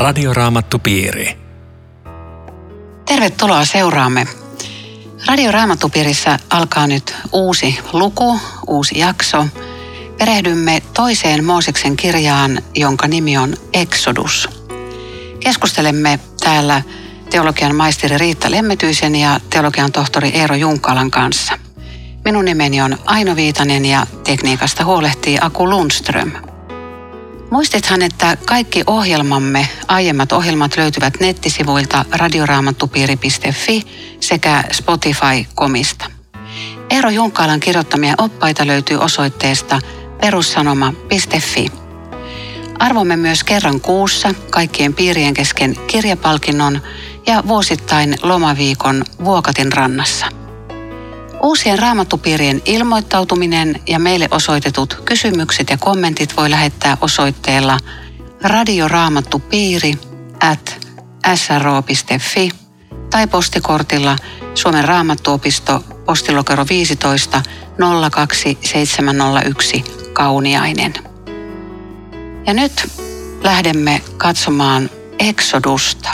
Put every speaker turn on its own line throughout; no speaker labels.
Radioraamattupiiri.
Tervetuloa seuraamme. Radioraamattupiirissä alkaa nyt uusi luku, uusi jakso. Perehdymme toiseen Mooseksen kirjaan, jonka nimi on Exodus. Keskustelemme täällä teologian maisteri Riitta Lemmetyisen ja teologian tohtori Eero Junkalan kanssa. Minun nimeni on Aino Viitanen ja tekniikasta huolehtii Aku Lundström. Muistithan, että kaikki ohjelmamme, aiemmat ohjelmat löytyvät nettisivuilta radioraamattupiiri.fi sekä Spotify-komista. Eero Junkkaalan kirjoittamia oppaita löytyy osoitteesta perussanoma.fi. Arvomme myös kerran kuussa kaikkien piirien kesken kirjapalkinnon ja vuosittain lomaviikon Vuokatin rannassa – Uusien raamattupiirien ilmoittautuminen ja meille osoitetut kysymykset ja kommentit voi lähettää osoitteella radioraamattupiiri at sro.fi tai postikortilla Suomen raamattuopisto postilokero 15 02701 Kauniainen. Ja nyt lähdemme katsomaan Exodusta.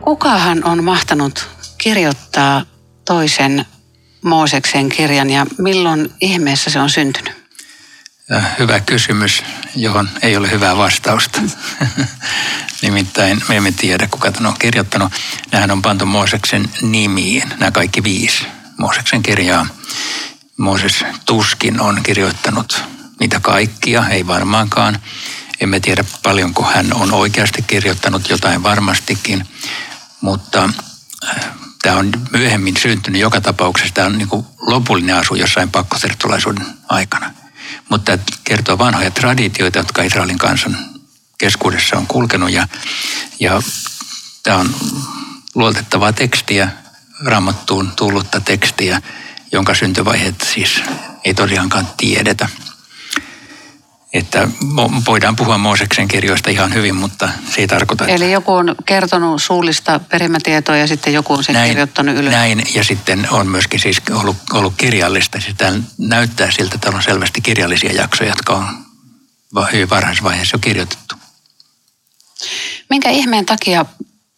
Kukahan on mahtanut kirjoittaa toisen Mooseksen kirjan ja milloin ihmeessä se on syntynyt?
Hyvä kysymys, johon ei ole hyvää vastausta. Nimittäin me emme tiedä, kuka tämän on kirjoittanut. Nämähän on pantu Mooseksen nimiin, nämä kaikki viisi Mooseksen kirjaa. Mooses tuskin on kirjoittanut niitä kaikkia, ei varmaankaan. Emme tiedä paljonko hän on oikeasti kirjoittanut, jotain varmastikin. Mutta tämä on myöhemmin syntynyt joka tapauksessa. Tämä on niin lopullinen asu jossain pakkosertulaisuuden aikana. Mutta kertoo vanhoja traditioita, jotka Israelin kansan keskuudessa on kulkenut. Ja, ja tämä on luotettavaa tekstiä, raamattuun tullutta tekstiä, jonka syntyvaiheet siis ei tosiaankaan tiedetä että voidaan puhua Mooseksen kirjoista ihan hyvin, mutta se ei tarkoita,
että... Eli joku on kertonut suullista perimätietoa ja sitten joku on sen näin, kirjoittanut ylös.
Näin, ja sitten on myöskin siis ollut, ollut kirjallista. Sitä näyttää siltä, että on selvästi kirjallisia jaksoja, jotka on hyvin varhaisvaiheessa jo kirjoitettu.
Minkä ihmeen takia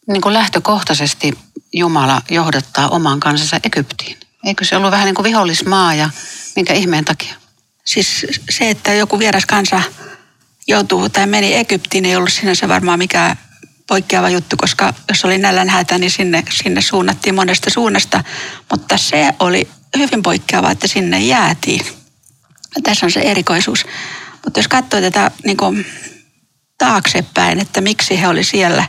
niin kuin lähtökohtaisesti Jumala johdattaa oman kansansa Egyptiin? Eikö se ollut vähän niin kuin vihollismaa ja minkä ihmeen takia?
Siis se, että joku vieras kansa joutuu tai meni Egyptiin, ei ollut sinänsä varmaan mikään poikkeava juttu, koska jos oli nälänhätä, niin sinne, sinne suunnattiin monesta suunnasta. Mutta se oli hyvin poikkeava, että sinne jäätiin. Ja tässä on se erikoisuus. Mutta jos katsoo tätä niin kuin taaksepäin, että miksi he oli siellä,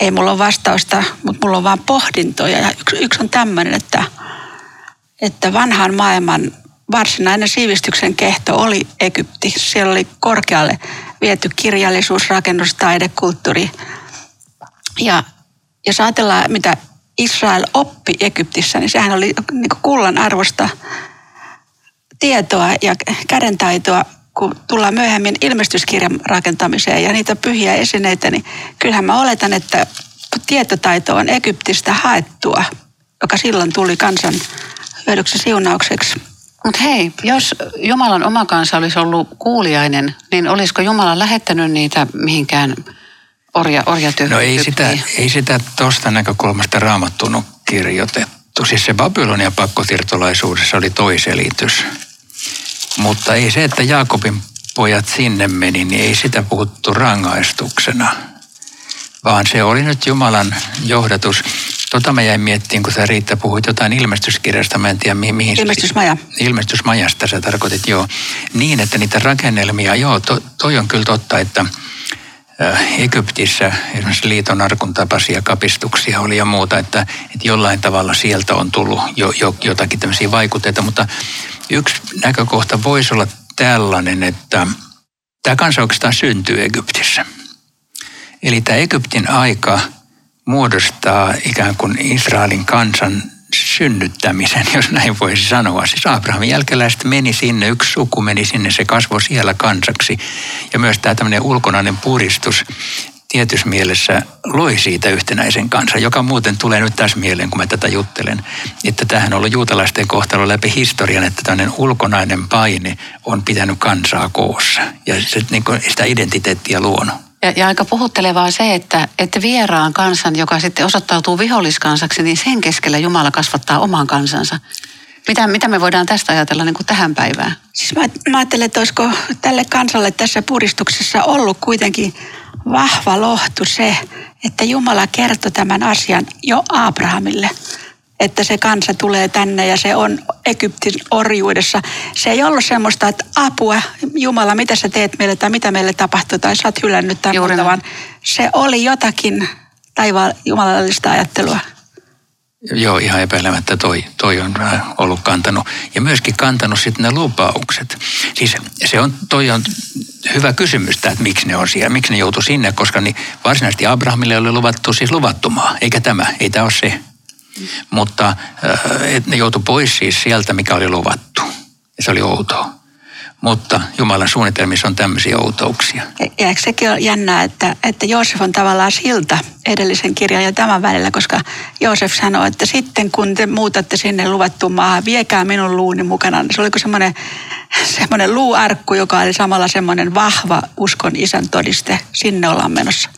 ei mulla ole vastausta, mutta mulla on vaan pohdintoja. Ja yksi, yksi on tämmöinen, että, että vanhan maailman varsinainen sivistyksen kehto oli Egypti. Siellä oli korkealle viety kirjallisuus, rakennus, taide, kulttuuri. Ja jos ajatellaan, mitä Israel oppi Egyptissä, niin sehän oli niin kullan arvosta tietoa ja kädentaitoa, kun tullaan myöhemmin ilmestyskirjan rakentamiseen ja niitä pyhiä esineitä, niin kyllähän mä oletan, että tietotaito on Egyptistä haettua, joka silloin tuli kansan hyödyksi siunaukseksi.
Mutta hei, jos Jumalan oma kansa olisi ollut kuuliainen, niin olisiko Jumala lähettänyt niitä mihinkään orja, orjatyöhön?
No ei sitä, ei sitä tuosta näkökulmasta raamattunut kirjoitettu. Siis se Babylonian pakkotirtolaisuudessa oli toiselitys. Mutta ei se, että Jaakobin pojat sinne meni, niin ei sitä puhuttu rangaistuksena. Vaan se oli nyt Jumalan johdatus. Tota mä jäin miettimään, kun sä Riitta puhuit jotain ilmestyskirjasta, mä en tiedä mihin.
Ilmestysmaja.
Ilmestysmajasta sä tarkoitit, joo. Niin, että niitä rakennelmia, joo, to, toi on kyllä totta, että äh, Egyptissä esimerkiksi liiton arkun tapaisia kapistuksia oli ja muuta, että, että jollain tavalla sieltä on tullut jo, jo, jotakin tämmöisiä vaikutteita, mutta yksi näkökohta voisi olla tällainen, että tämä kansa oikeastaan syntyy Egyptissä. Eli tämä Egyptin aika – muodostaa ikään kuin Israelin kansan synnyttämisen, jos näin voisi sanoa. Siis Abrahamin jälkeläiset meni sinne, yksi suku meni sinne, se kasvoi siellä kansaksi. Ja myös tämä tämmöinen ulkonainen puristus tietyssä mielessä loi siitä yhtenäisen kansan, joka muuten tulee nyt tässä mieleen, kun mä tätä juttelen. Että tähän on ollut juutalaisten kohtalo läpi historian, että tämmöinen ulkonainen paine on pitänyt kansaa koossa. Ja se, niin sitä identiteettiä luonut.
Ja, ja aika puhuttelevaa se, että, että vieraan kansan, joka sitten osoittautuu viholliskansaksi, niin sen keskellä Jumala kasvattaa oman kansansa. Mitä, mitä me voidaan tästä ajatella niin kuin tähän päivään?
Siis mä, mä ajattelen, että olisiko tälle kansalle tässä puristuksessa ollut kuitenkin vahva lohtu se, että Jumala kertoi tämän asian jo Abrahamille että se kansa tulee tänne ja se on Egyptin orjuudessa. Se ei ollut semmoista, että apua, Jumala, mitä sä teet meille tai mitä meille tapahtuu tai sä oot hylännyt tämän muuta, vaan se oli jotakin taivaan jumalallista ajattelua.
Joo, ihan epäilemättä toi, toi on ollut kantanut. Ja myöskin kantanut sitten ne lupaukset. Siis se on, toi on hyvä kysymys, että miksi ne on siellä, miksi ne joutu sinne, koska niin varsinaisesti Abrahamille oli luvattu siis luvattumaa, eikä tämä, ei tämä ole se. Mutta äh, et ne joutui pois siis sieltä, mikä oli luvattu. Ja se oli outoa. Mutta Jumalan suunnitelmissa on tämmöisiä outouksia.
Ja eikö sekin ole jännää, että, että Joosef on tavallaan silta edellisen kirjan ja tämän välillä, koska Joosef sanoi, että sitten kun te muutatte sinne luvattuun maahan, viekää minun luuni mukana. Se oliko semmoinen, semmoinen luuarkku, joka oli samalla semmoinen vahva uskon isän todiste. Sinne ollaan menossa.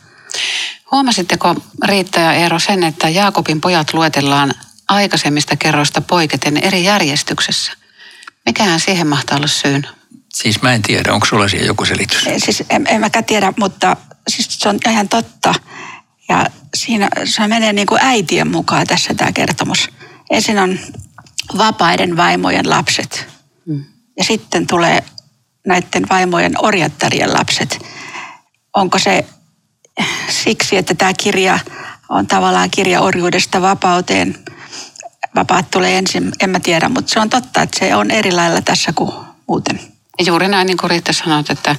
Huomasitteko Riitta ja Eero sen, että Jaakobin pojat luetellaan aikaisemmista kerroista poiketen eri järjestyksessä? Mikähän siihen mahtaa olla syyn?
Siis mä en tiedä, onko sulla siihen joku selitys?
Siis en, en mäkään tiedä, mutta siis se on ihan totta. Ja siinä se menee niin kuin äitien mukaan tässä tämä kertomus. Ensin on vapaiden vaimojen lapset. Hmm. Ja sitten tulee näiden vaimojen orjattarien lapset. Onko se siksi, että tämä kirja on tavallaan kirja orjuudesta vapauteen. Vapaat tulee ensin, en mä tiedä, mutta se on totta, että se on eri lailla tässä kuin muuten.
Juuri näin, niin kuin Riitta sanoi, että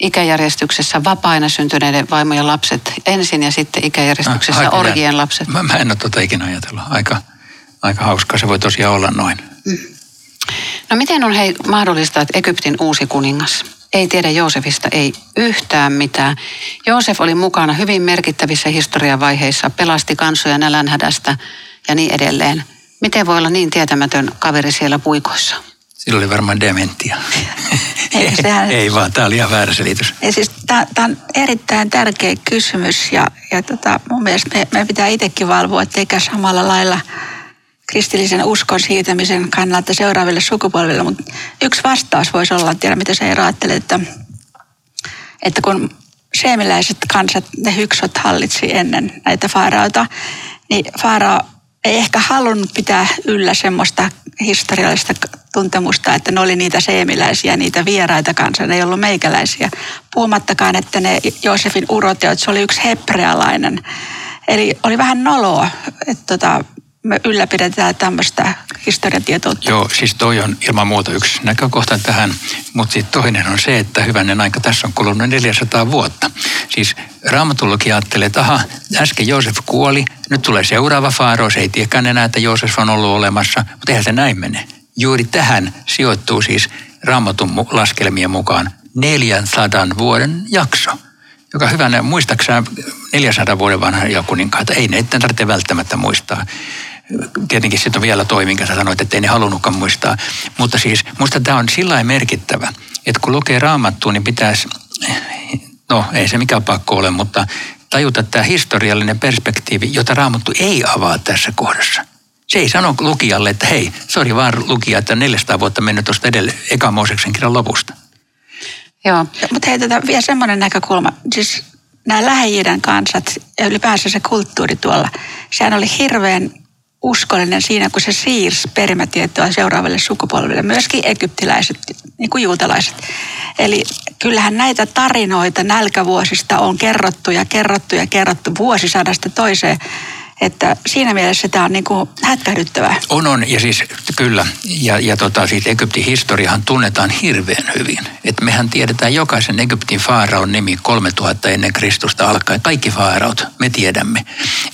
ikäjärjestyksessä vapaina syntyneiden vaimojen lapset ensin ja sitten ikäjärjestyksessä ah, orjien lapset.
Mä, mä en ole tota ikinä ajatellut. Aika, aika hauskaa se voi tosiaan olla noin. Mm.
No miten on hei mahdollista, että Egyptin uusi kuningas ei tiedä Joosefista ei yhtään mitään. Joosef oli mukana hyvin merkittävissä historiavaiheissa, pelasti kansoja nälänhädästä ja niin edelleen. Miten voi olla niin tietämätön kaveri siellä puikoissa?
Sillä oli varmaan dementia. ei, sehän... ei vaan, tämä oli ihan väärä selitys.
siis, tämä on erittäin tärkeä kysymys ja, ja tota, mun mielestä me, me pitää itsekin valvoa, eikä samalla lailla – kristillisen uskon siirtämisen kannalta seuraaville sukupolville, mutta yksi vastaus voisi olla, tiedä mitä se ajattelee, että, että kun seemiläiset kansat, ne hyksot hallitsi ennen näitä faaraota, niin faarao ei ehkä halunnut pitää yllä semmoista historiallista tuntemusta, että ne oli niitä seemiläisiä, niitä vieraita kanssa, ne ei ollut meikäläisiä. Puhumattakaan, että ne Joosefin uroteot, se oli yksi hebrealainen. Eli oli vähän noloa, että tota, me ylläpidetään tämmöistä historiatietoutta.
Joo, siis toi on ilman muuta yksi näkökohta tähän, mutta sitten toinen on se, että hyvänen aika tässä on kulunut 400 vuotta. Siis raamatullokin ajattelee, että aha, äsken Joosef kuoli, nyt tulee seuraava faaro, se ei tiedäkään enää, että Joosef on ollut olemassa, mutta eihän se näin mene. Juuri tähän sijoittuu siis raamatun laskelmien mukaan 400 vuoden jakso joka hyvänä, muistaakseni 400 vuoden vanha kuninkaita, ei ne tarvitse välttämättä muistaa tietenkin sitten on vielä toi, minkä sä sanoit, että ei ne halunnutkaan muistaa. Mutta siis musta tämä on sillä merkittävä, että kun lukee raamattua, niin pitäisi, no ei se mikään pakko ole, mutta tajuta tämä historiallinen perspektiivi, jota raamattu ei avaa tässä kohdassa. Se ei sano lukijalle, että hei, sori vaan lukija, että 400 vuotta mennyt tuosta edelle eka Mooseksen kirjan lopusta.
Joo, mutta hei, tätä vielä semmoinen näkökulma. Siis nämä lähi kansat ja ylipäänsä se kulttuuri tuolla, sehän oli hirveän uskollinen siinä, kun se siirsi perimätietoa seuraavalle sukupolville, myöskin egyptiläiset, niin kuin juutalaiset. Eli kyllähän näitä tarinoita nälkävuosista on kerrottu ja kerrottu ja kerrottu vuosisadasta toiseen. Että siinä mielessä tämä on niin kuin hätkähdyttävää.
On, on. Ja siis kyllä. Ja, ja tota, siis Egyptin historiahan tunnetaan hirveän hyvin. Että mehän tiedetään jokaisen Egyptin faaraon nimi 3000 ennen Kristusta alkaen. Kaikki faaraut me tiedämme.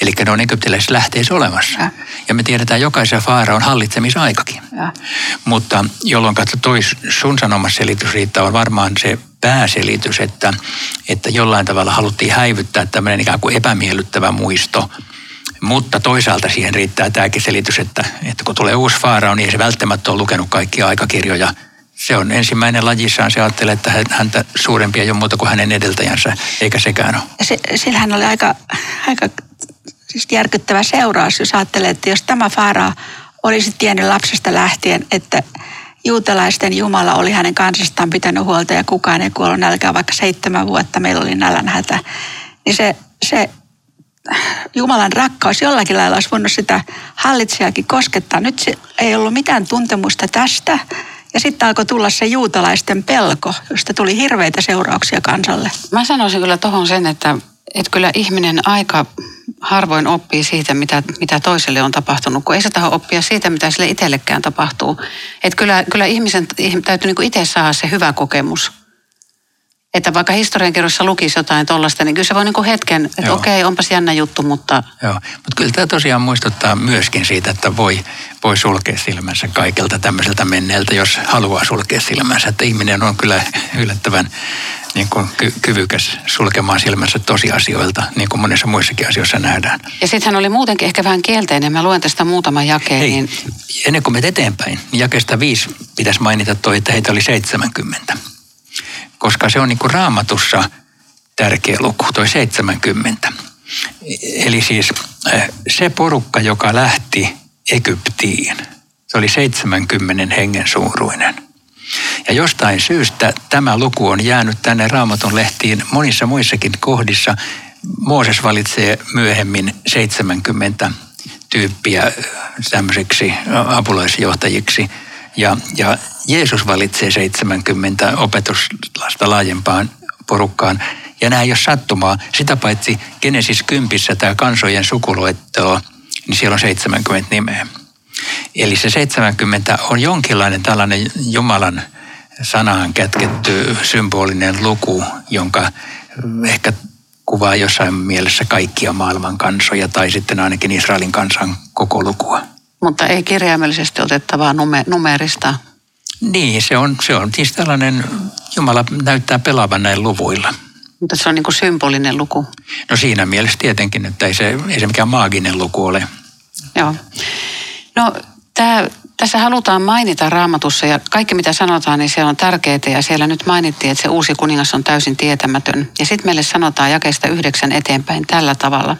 Eli ne on egyptiläisessä lähteessä olemassa. Ja. ja me tiedetään jokaisen faaraon hallitsemisaikakin. Ja. Mutta jolloin toi sun sanomas selitys riittää on varmaan se pääselitys, että, että jollain tavalla haluttiin häivyttää tämmöinen ikään kuin epämiellyttävä muisto – mutta toisaalta siihen riittää tämäkin selitys, että, että kun tulee uusi faarao, niin ei se välttämättä ole lukenut kaikkia aikakirjoja se on ensimmäinen lajissaan. Se ajattelee, että häntä suurempia ei ole muuta kuin hänen edeltäjänsä, eikä sekään ole.
Se, sillähän oli aika, aika siis järkyttävä seuraus, jos ajattelee, että jos tämä Faara olisi tiennyt lapsesta lähtien, että juutalaisten Jumala oli hänen kansastaan pitänyt huolta ja kukaan ei kuollut nälkään, vaikka seitsemän vuotta meillä oli nälänhätä, niin se, se Jumalan rakkaus jollakin lailla olisi voinut sitä hallitsijakin koskettaa. Nyt se ei ollut mitään tuntemusta tästä. Ja sitten alkoi tulla se juutalaisten pelko, josta tuli hirveitä seurauksia kansalle.
Mä sanoisin kyllä tuohon sen, että, että kyllä ihminen aika harvoin oppii siitä, mitä, mitä toiselle on tapahtunut, kun ei se taho oppia siitä, mitä sille itsellekään tapahtuu. Että kyllä, kyllä ihmisen täytyy niin itse saada se hyvä kokemus – että vaikka historiankirjoissa lukisi jotain tuollaista, niin kyllä se voi niin kuin hetken, että Joo. okei, onpas jännä juttu, mutta...
Joo, mutta kyllä tämä tosiaan muistuttaa myöskin siitä, että voi, voi sulkea silmänsä kaikelta tämmöiseltä menneeltä, jos haluaa sulkea silmänsä. Että ihminen on kyllä yllättävän niin kuin ky- kyvykäs sulkemaan silmänsä tosiasioilta, niin kuin monissa muissakin asioissa nähdään.
Ja sitten hän oli muutenkin ehkä vähän kielteinen. Mä luen tästä muutaman jakeen. Hei, niin...
ennen kuin menet eteenpäin, niin jakeesta viisi pitäisi mainita toi, että heitä oli 70 koska se on niin kuin raamatussa tärkeä luku, toi 70. Eli siis eh, se porukka, joka lähti Egyptiin, se oli 70 hengen suuruinen. Ja jostain syystä tämä luku on jäänyt tänne raamatun lehtiin monissa muissakin kohdissa. Mooses valitsee myöhemmin 70 tyyppiä tämmöiseksi apulaisjohtajiksi. Ja, ja Jeesus valitsee 70 opetuslasta laajempaan porukkaan. Ja nämä ei ole sattumaa. Sitä paitsi Genesis 10, tämä kansojen sukuluettelo, niin siellä on 70 nimeä. Eli se 70 on jonkinlainen tällainen Jumalan sanaan kätketty symbolinen luku, jonka ehkä kuvaa jossain mielessä kaikkia maailman kansoja tai sitten ainakin Israelin kansan koko lukua.
Mutta ei kirjaimellisesti otettavaa numerista
niin, se on, se on siis tällainen, Jumala näyttää pelaavan näin luvuilla.
Mutta se on niin kuin symbolinen luku.
No siinä mielessä tietenkin, että ei se, ei se mikään maaginen luku ole.
Joo. No tämä, tässä halutaan mainita raamatussa ja kaikki mitä sanotaan, niin se on tärkeää ja siellä nyt mainittiin, että se uusi kuningas on täysin tietämätön. Ja sitten meille sanotaan jakeesta yhdeksän eteenpäin tällä tavalla.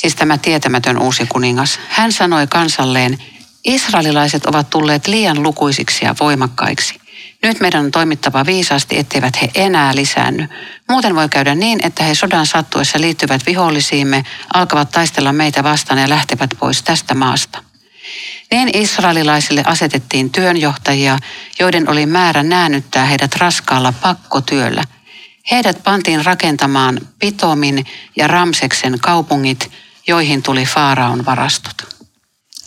Siis tämä tietämätön uusi kuningas. Hän sanoi kansalleen, Israelilaiset ovat tulleet liian lukuisiksi ja voimakkaiksi. Nyt meidän on toimittava viisaasti, etteivät he enää lisäänny. Muuten voi käydä niin, että he sodan sattuessa liittyvät vihollisiimme, alkavat taistella meitä vastaan ja lähtevät pois tästä maasta. Niin israelilaisille asetettiin työnjohtajia, joiden oli määrä näännyttää heidät raskaalla pakkotyöllä. Heidät pantiin rakentamaan Pitomin ja Ramseksen kaupungit, joihin tuli Faaraon varastot.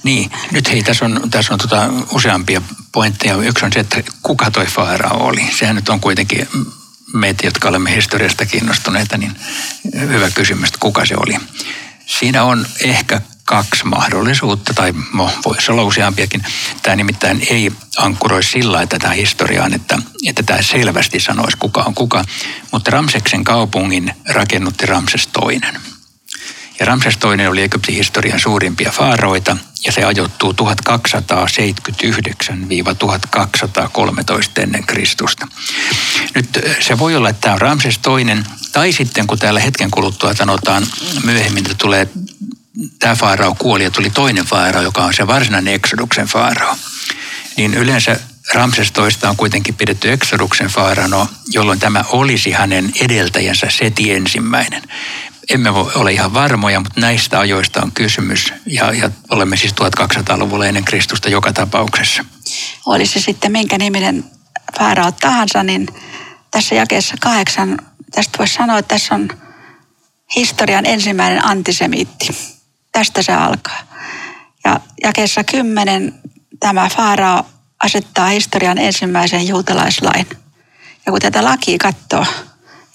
Niin, nyt hei, tässä on, tässä on tota useampia pointteja. Yksi on se, että kuka toi Faarao oli. Sehän nyt on kuitenkin meitä, jotka olemme historiasta kiinnostuneita, niin hyvä kysymys, että kuka se oli. Siinä on ehkä kaksi mahdollisuutta, tai voisi olla useampiakin. Tämä nimittäin ei ankkuroi sillä että tämä historiaan, että, että tämä selvästi sanoisi kuka on kuka, mutta Ramseksen kaupungin rakennutti Ramses toinen. Ja Ramses II oli Egyptin historian suurimpia faaroita ja se ajoittuu 1279-1213 ennen Kristusta. Nyt se voi olla, että tämä on Ramses II, tai sitten kun täällä hetken kuluttua sanotaan myöhemmin, että tulee tämä faarao kuoli ja tuli toinen faarao, joka on se varsinainen Exoduksen faarao. Niin yleensä Ramses toista on kuitenkin pidetty Exoduksen faarano, jolloin tämä olisi hänen edeltäjänsä Seti ensimmäinen emme voi ole ihan varmoja, mutta näistä ajoista on kysymys. Ja, ja olemme siis 1200-luvulla ennen Kristusta joka tapauksessa.
Oli se sitten minkä niminen faarao tahansa, niin tässä jakeessa kahdeksan, tästä voisi sanoa, että tässä on historian ensimmäinen antisemiitti. Tästä se alkaa. Ja jakeessa kymmenen tämä faarao asettaa historian ensimmäisen juutalaislain. Ja kun tätä lakia katsoo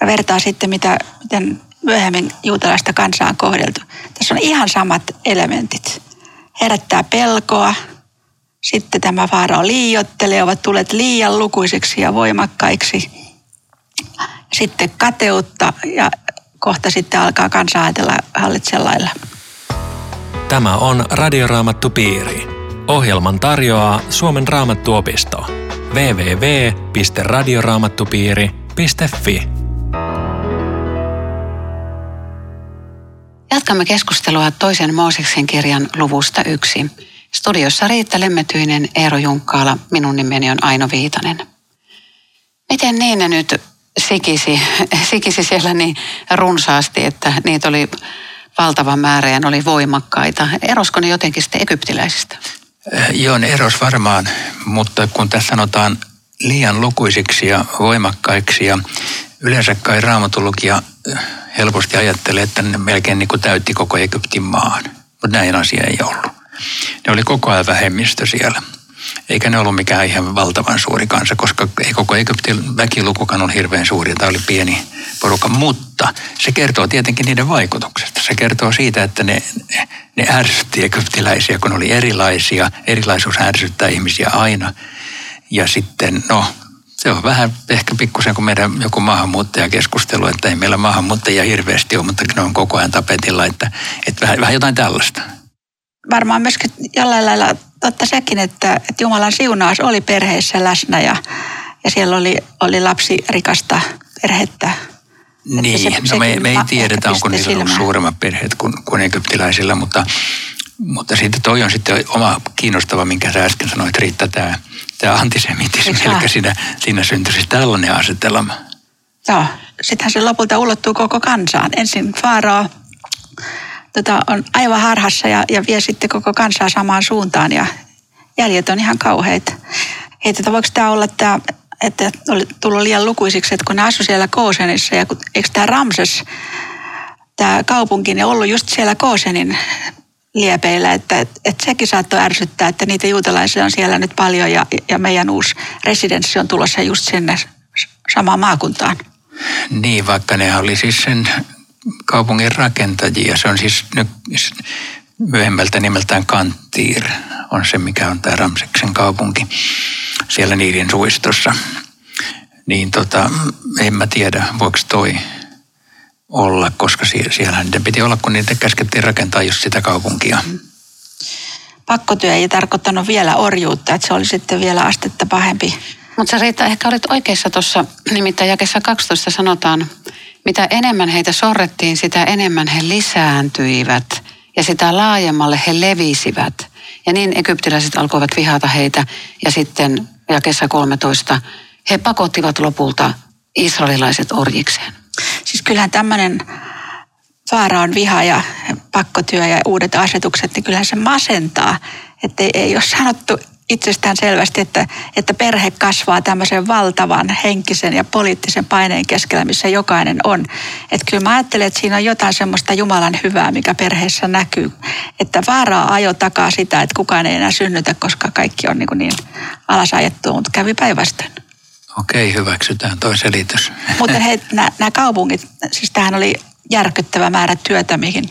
ja vertaa sitten, mitä, miten myöhemmin juutalaista kansaa on kohdeltu. Tässä on ihan samat elementit. Herättää pelkoa, sitten tämä faarao liiottelee, ovat tulleet liian lukuisiksi ja voimakkaiksi. Sitten kateutta ja kohta sitten alkaa kansa ajatella hallitselailla.
Tämä on Radioraamattu Piiri. Ohjelman tarjoaa Suomen raamattuopisto. www.radioraamattupiiri.fi.
Jatkamme keskustelua toisen Mooseksen kirjan luvusta yksi. Studiossa Riitta Lemmetyinen, Eero Junkkaala, minun nimeni on Aino Viitanen. Miten niin ne nyt sikisi, sikisi siellä niin runsaasti, että niitä oli valtava määrä ja ne oli voimakkaita. Erosko ne jotenkin sitten egyptiläisistä?
Äh, joo, ne eros varmaan, mutta kun tässä sanotaan liian lukuisiksi ja voimakkaiksi ja yleensä kai raamatulukija äh, helposti ajattelee, että ne melkein niin kuin täytti koko Egyptin maan. Mutta näin asia ei ollut. Ne oli koko ajan vähemmistö siellä. Eikä ne ollut mikään ihan valtavan suuri kansa, koska ei koko Egyptin väkilukukaan ollut hirveän suuri. Tämä oli pieni porukka, mutta se kertoo tietenkin niiden vaikutuksesta. Se kertoo siitä, että ne, ne ärsytti egyptiläisiä, kun oli erilaisia. Erilaisuus ärsyttää ihmisiä aina. Ja sitten, no, se on vähän ehkä pikkusen kuin meidän joku maahanmuuttajakeskustelu, että ei meillä maahanmuuttajia hirveästi ole, mutta ne on koko ajan tapetilla, että, että vähän, vähän jotain tällaista.
Varmaan myöskin jollain lailla totta sekin, että, että Jumalan siunaus oli perheissä läsnä ja, ja siellä oli, oli lapsi rikasta perhettä.
Niin, se, no me, me ei tiedetä, onko niillä ollut suuremmat perheet kuin, kuin egyptiläisillä, mutta, mutta sitten toi on sitten oma kiinnostava, minkä sä äsken sanoit, Riitta, tämä, tämä antisemitismi, eli siinä, siinä syntyi siis tällainen asetelma.
Joo, sittenhän se lopulta ulottuu koko kansaan. Ensin Faaraa tota, on aivan harhassa ja, ja vie sitten koko kansaa samaan suuntaan ja jäljet on ihan kauheita. Hei, että voiko tämä olla tämä, että oli tullut liian lukuisiksi, että kun ne asuivat siellä Koosenissa ja kun, eikö tämä Ramses, tämä kaupunki, ne ollut just siellä Koosenin liepeillä, että, että, että sekin saattoi ärsyttää, että niitä juutalaisia on siellä nyt paljon ja, ja meidän uusi residenssi on tulossa just sinne samaan maakuntaan.
Niin, vaikka ne oli siis sen kaupungin rakentajia. Se on siis nyt myöhemmältä nimeltään Kantiir, on se mikä on tämä Ramseksen kaupunki siellä niiden suistossa. Niin tota, en mä tiedä, voiko toi olla, koska siellä niiden piti olla, kun niitä käskettiin rakentaa just sitä kaupunkia.
Pakkotyö ei tarkoittanut vielä orjuutta, että se oli sitten vielä astetta pahempi.
Mutta sä Riitta ehkä olit oikeassa tuossa, nimittäin jakessa 12 sanotaan, mitä enemmän heitä sorrettiin, sitä enemmän he lisääntyivät ja sitä laajemmalle he levisivät. Ja niin egyptiläiset alkoivat vihata heitä ja sitten jakessa 13 he pakottivat lopulta israelilaiset orjikseen.
Siis kyllähän tämmöinen Faaraan viha ja pakkotyö ja uudet asetukset, niin kyllähän se masentaa. Että ei, ei ole sanottu itsestään selvästi, että, että perhe kasvaa tämmöisen valtavan henkisen ja poliittisen paineen keskellä, missä jokainen on. Että kyllä mä ajattelen, että siinä on jotain semmoista Jumalan hyvää, mikä perheessä näkyy. Että vaaraa ajo takaa sitä, että kukaan ei enää synnytä, koska kaikki on niin, niin alas ajettua, mutta kävi päinvastoin.
Okei, hyväksytään toi selitys.
Mutta hei, nämä kaupungit, siis tämähän oli järkyttävä määrä työtä, mihin,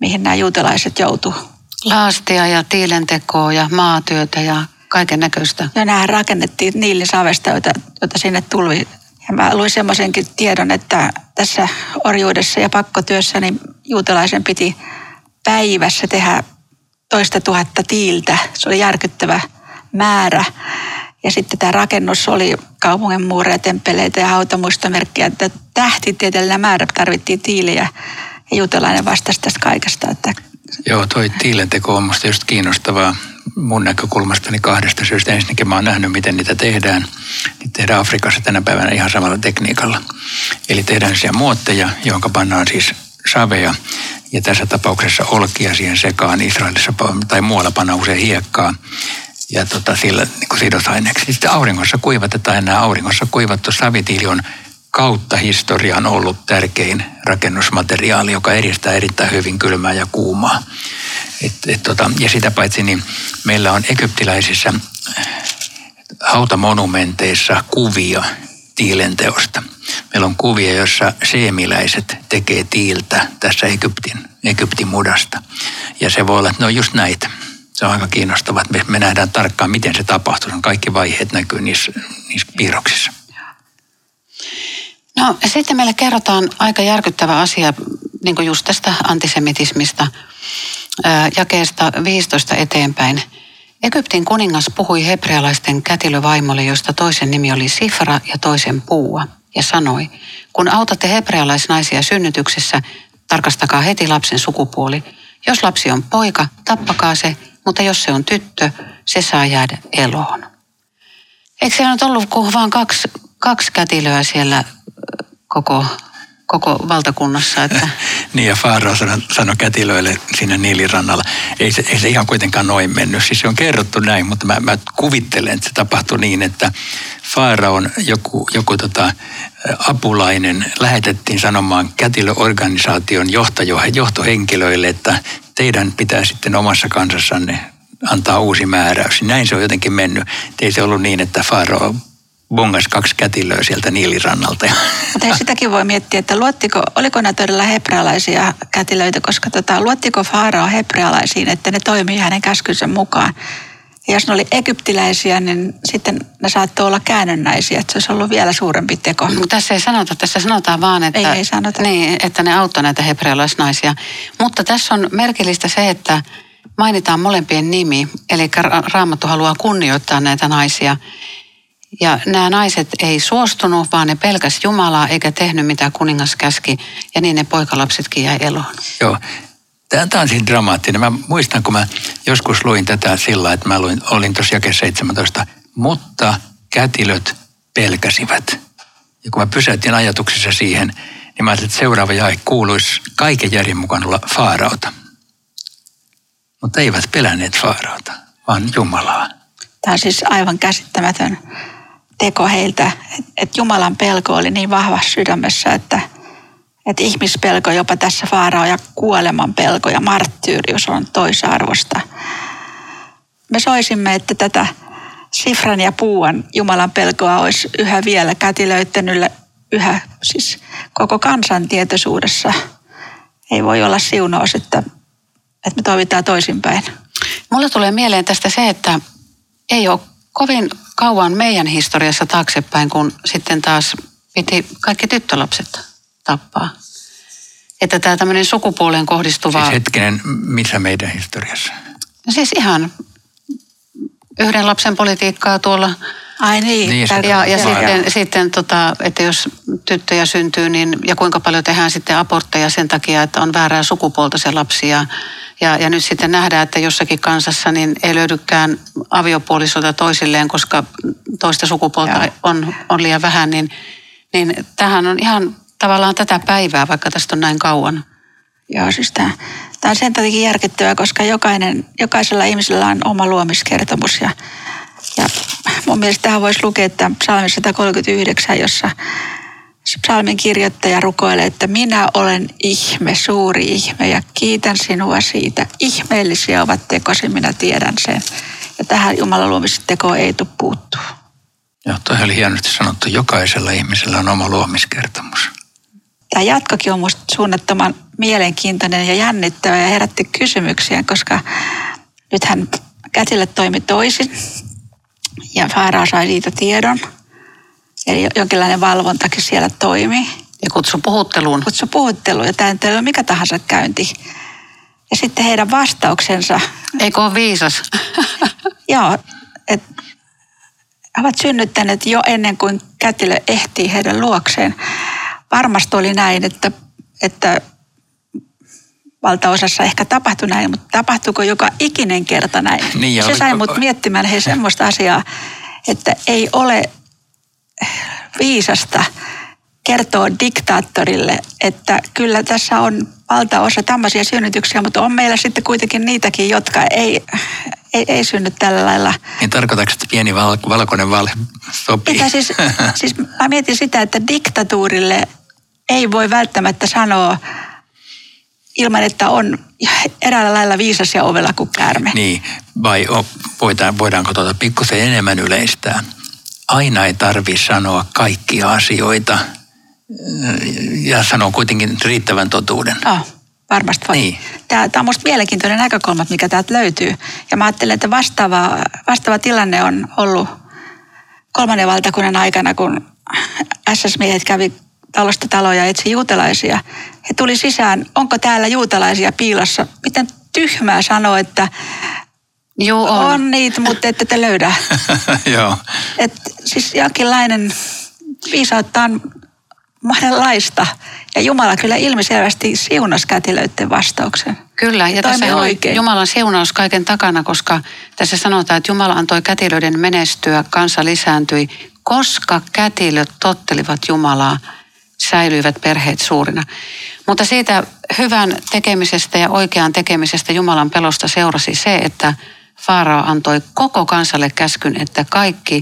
mihin nämä juutalaiset joutuivat
Laastia ja tiilentekoa ja maatyötä ja kaiken näköistä.
Ja nämä rakennettiin niillisavesta, joita, joita sinne tuli. Ja mä luin semmoisenkin tiedon, että tässä orjuudessa ja pakkotyössä niin juutalaisen piti päivässä tehdä toista tuhatta tiiltä. Se oli järkyttävä määrä. Ja sitten tämä rakennus oli kaupungin muureja, temppeleitä ja hautamuistomerkkiä, että tähtitieteellinen määrä tarvittiin tiiliä. Ja juutalainen vastasi tästä kaikesta, että
Joo, toi tiilenteko on musta just kiinnostavaa mun näkökulmastani kahdesta syystä. Ensinnäkin mä oon nähnyt, miten niitä tehdään. Niitä tehdään Afrikassa tänä päivänä ihan samalla tekniikalla. Eli tehdään siellä muotteja, jonka pannaan siis saveja. Ja tässä tapauksessa olkia siihen sekaan Israelissa tai muualla pannaan usein hiekkaa ja tota, sillä niin sidosaineeksi. Sitten auringossa kuivatetaan nämä auringossa kuivattu savitiili on kautta historian ollut tärkein rakennusmateriaali, joka edistää erittäin hyvin kylmää ja kuumaa. Et, et tota, ja sitä paitsi niin meillä on egyptiläisissä hautamonumenteissa kuvia tiilenteosta. Meillä on kuvia, joissa seemiläiset tekee tiiltä tässä Egyptin, Egyptin mudasta. Ja se voi olla, että ne on just näitä. Se on aika kiinnostavaa, että me, nähdään tarkkaan, miten se tapahtuu. Kaikki vaiheet näkyy niissä, niissä piirroksissa.
No sitten meille kerrotaan aika järkyttävä asia niin kuin just tästä antisemitismista jakeesta 15 eteenpäin. Egyptin kuningas puhui hebrealaisten kätilövaimolle, josta toisen nimi oli Sifra ja toisen Puua, ja sanoi, kun autatte hebrealaisnaisia synnytyksessä, tarkastakaa heti lapsen sukupuoli. Jos lapsi on poika, tappakaa se, mutta jos se on tyttö, se saa jäädä eloon. Eikö siellä nyt ollut vain kaksi, kaksi kätilöä siellä koko koko valtakunnassa. Että...
niin ja Faaro sanoi, kätilöille siinä Niilirannalla, ei se, ei se ihan kuitenkaan noin mennyt. Siis se on kerrottu näin, mutta mä, mä kuvittelen, että se tapahtui niin, että on joku, joku tota, apulainen lähetettiin sanomaan kätilöorganisaation johtohenkilöille, että teidän pitää sitten omassa kansassanne antaa uusi määräys. Näin se on jotenkin mennyt. Ei se ollut niin, että Faaro bongas kaksi kätilöä sieltä Niilirannalta.
Mutta sitäkin voi miettiä, että luottiko, oliko ne todella hebrealaisia kätilöitä, koska tota, luottiko Faarao hebrealaisiin, että ne toimii hänen käskynsä mukaan. Ja jos ne oli egyptiläisiä, niin sitten ne saattoi olla käännönnäisiä, että se olisi ollut vielä suurempi teko.
No, tässä ei sanota, tässä sanotaan vaan, että,
ei, ei sanota.
Niin, että ne auttoi näitä hebrealaisnaisia. Mutta tässä on merkillistä se, että mainitaan molempien nimi, eli Raamattu haluaa kunnioittaa näitä naisia. Ja nämä naiset ei suostunut, vaan ne pelkäs Jumalaa eikä tehnyt mitä kuningas käski. Ja niin ne poikalapsetkin jäi eloon.
Joo. Tämä on siis dramaattinen. Mä muistan, kun mä joskus luin tätä sillä, että mä luin, olin tuossa jake 17, mutta kätilöt pelkäsivät. Ja kun mä pysäytin ajatuksessa siihen, niin mä ajattelin, että seuraava jae kuuluisi kaiken järjen mukaan olla Faarauta. Mutta eivät pelänneet Faarauta, vaan Jumalaa.
Tämä on siis aivan käsittämätön teko heiltä, että Jumalan pelko oli niin vahva sydämessä, että, että ihmispelko jopa tässä vaaraa ja kuoleman pelko ja marttyyrius on toisarvosta. Me soisimme, että tätä Sifran ja Puuan Jumalan pelkoa olisi yhä vielä kätilöittänyt yhä siis koko kansan tietoisuudessa. Ei voi olla siunaus, että, että me toimitaan toisinpäin.
Mulle tulee mieleen tästä se, että ei ole kovin kauan meidän historiassa taaksepäin, kun sitten taas piti kaikki tyttölapset tappaa. Että tämä tämmöinen sukupuoleen kohdistuva...
Siis hetkinen, missä meidän historiassa?
No siis ihan yhden lapsen politiikkaa tuolla.
Ai niin.
niin ja, ja sitten, sitten tota, että jos tyttöjä syntyy, niin ja kuinka paljon tehdään sitten abortteja sen takia, että on väärää sukupuolta se lapsi. Ja, ja, ja nyt sitten nähdään, että jossakin kansassa niin ei löydykään aviopuolisota toisilleen, koska toista sukupuolta on, on liian vähän, niin, niin tähän on ihan tavallaan tätä päivää, vaikka tästä on näin kauan.
Joo, siis tämä, tämä on sen takia järkyttävää, koska jokainen, jokaisella ihmisellä on oma luomiskertomus. Ja, ja mun mielestä tähän voisi lukea, että psalmi 139, jossa psalmin kirjoittaja rukoilee, että minä olen ihme, suuri ihme ja kiitän sinua siitä. Ihmeellisiä ovat tekosi, minä tiedän sen. Ja tähän Jumalan luomisteko ei tule puuttua.
Joo, toi oli hienosti sanottu. Jokaisella ihmisellä on oma luomiskertomus.
Tämä jatkokin on minusta suunnattoman mielenkiintoinen ja jännittävä ja herätti kysymyksiä, koska nythän kätille toimi toisin ja Faaraa sai siitä tiedon – Eli jonkinlainen valvontakin siellä toimii.
Ja kutsu puhutteluun.
Kutsu puhutteluun ja tämä ei ole mikä tahansa käynti. Ja sitten heidän vastauksensa.
Eikö ole viisas?
joo, että he ovat synnyttäneet jo ennen kuin kätilö ehtii heidän luokseen. Varmasti oli näin, että, että valtaosassa ehkä tapahtui näin, mutta tapahtuuko joka ikinen kerta näin? Niin, Se sai mut miettimään he semmoista asiaa, että ei ole viisasta kertoa diktaattorille, että kyllä tässä on valtaosa tämmöisiä synnytyksiä, mutta on meillä sitten kuitenkin niitäkin, jotka ei, ei, ei synny tällä lailla.
Niin tarkoitatko, että pieni val- valkoinen valhe sopii?
Siis, siis mä mietin sitä, että diktatuurille ei voi välttämättä sanoa ilman, että on eräällä lailla viisas ja ovella kuin käärme.
Niin, vai voidaan, voidaanko tuota pikkusen enemmän yleistää? aina ei tarvi sanoa kaikkia asioita ja sanoa kuitenkin riittävän totuuden.
Oh, varmasti voi. Niin. Tämä, tämä on minusta mielenkiintoinen näkökulma, mikä täältä löytyy. Ja mä ajattelen, että vastaava, vastaava tilanne on ollut kolmannen valtakunnan aikana, kun SS-miehet kävi talosta taloja etsi juutalaisia. He tuli sisään, onko täällä juutalaisia piilossa? Miten tyhmää sanoa, että
Joo, on.
On niitä, mutta ette te löydä.
Joo.
Et siis jonkinlainen viisautta on monenlaista. Ja Jumala kyllä ilmiselvästi siunasi kätilöiden vastauksen.
Kyllä, ja
Toimi
tässä on
oikein.
Jumalan siunaus kaiken takana, koska tässä sanotaan, että Jumala antoi kätilöiden menestyä, kansa lisääntyi, koska kätilöt tottelivat Jumalaa, säilyivät perheet suurina. Mutta siitä hyvän tekemisestä ja oikean tekemisestä Jumalan pelosta seurasi se, että Faarao antoi koko kansalle käskyn, että kaikki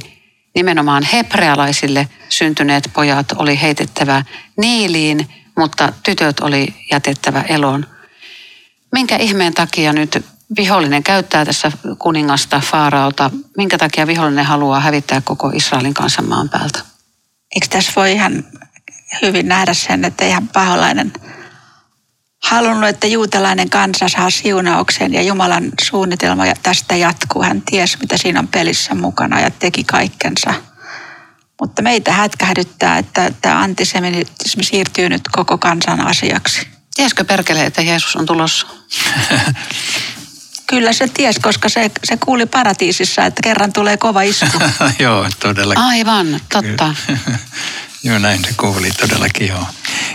nimenomaan hebrealaisille syntyneet pojat oli heitettävä niiliin, mutta tytöt oli jätettävä eloon. Minkä ihmeen takia nyt vihollinen käyttää tässä kuningasta Faaraolta? Minkä takia vihollinen haluaa hävittää koko Israelin kansan maan päältä?
Eikö tässä voi ihan hyvin nähdä sen, että ihan paholainen halunnut, että juutalainen kansa saa siunauksen ja Jumalan suunnitelma tästä jatkuu. Hän ties, mitä siinä on pelissä mukana ja teki kaikkensa. Mutta meitä hätkähdyttää, että tämä antisemitismi siirtyy nyt koko kansan asiaksi.
Tiesikö perkele, että Jeesus on tulossa?
Kyllä se ties, koska se, se kuuli paratiisissa, että kerran tulee kova isku.
joo, todellakin.
Aivan, totta.
Joo, näin se kuuli todellakin, joo.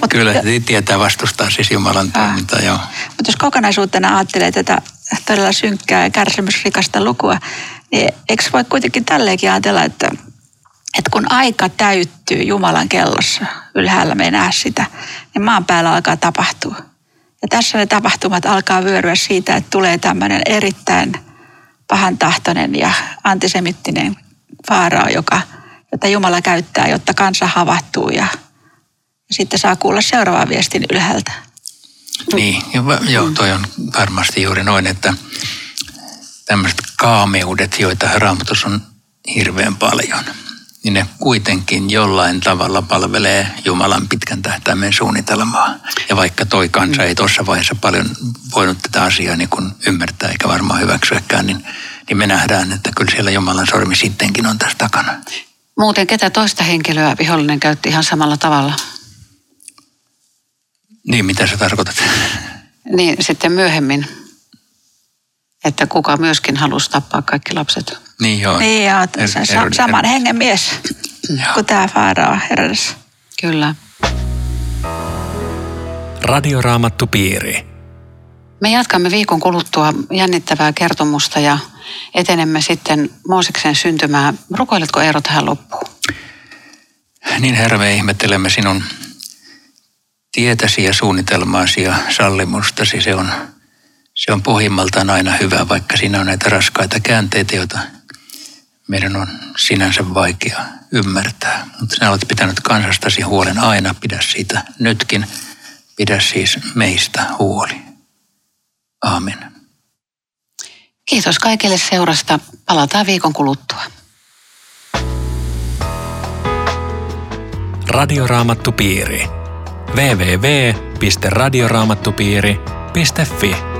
Mut-
Kyllä se tietää vastustaa siis Jumalan toimintaa, joo.
Mutta jos kokonaisuutena ajattelee tätä todella synkkää ja kärsimysrikasta lukua, niin eikö voi kuitenkin tälleenkin ajatella, että, että kun aika täyttyy Jumalan kellossa, ylhäällä me ei näe sitä, niin maan päällä alkaa tapahtua. Ja tässä ne tapahtumat alkaa vyöryä siitä, että tulee tämmöinen erittäin pahan tahtoinen ja antisemittinen faarao, joka, jota Jumala käyttää, jotta kansa havahtuu ja, sitten saa kuulla seuraavan viestin ylhäältä.
Niin, joo, toi on varmasti juuri noin, että tämmöiset kaameudet, joita raamatussa on hirveän paljon, niin ne kuitenkin jollain tavalla palvelee Jumalan pitkän tähtäimen suunnitelmaa. Ja vaikka toi kansa ei tuossa vaiheessa paljon voinut tätä asiaa niin kuin ymmärtää eikä varmaan hyväksyäkään, niin, niin me nähdään, että kyllä siellä Jumalan sormi sittenkin on tässä takana.
Muuten ketä toista henkilöä vihollinen käytti ihan samalla tavalla?
Niin, mitä sä tarkoitat?
Niin sitten myöhemmin, että kuka myöskin halusi tappaa kaikki lapset.
Niin joo.
Niin, ja
Er-
sa- saman hengen mies
Joo.
kuin tämä Faarao Herodes.
Kyllä.
Radioraamattupiiri.
Me jatkamme viikon kuluttua jännittävää kertomusta ja etenemme sitten Mooseksen syntymää. Rukoiletko Eero tähän loppuun?
Niin Herra, me ihmettelemme sinun tietäsi ja suunnitelmaasi ja sallimustasi. Se on, se on pohjimmaltaan aina hyvä, vaikka siinä on näitä raskaita käänteitä, joita meidän on sinänsä vaikea ymmärtää. Mutta sinä olet pitänyt kansastasi huolen aina, pidä siitä nytkin. Pidä siis meistä huoli. Aamen.
Kiitos kaikille seurasta. Palataan viikon kuluttua.
Radioraamattupiiri. www.radioraamattupiiri.fi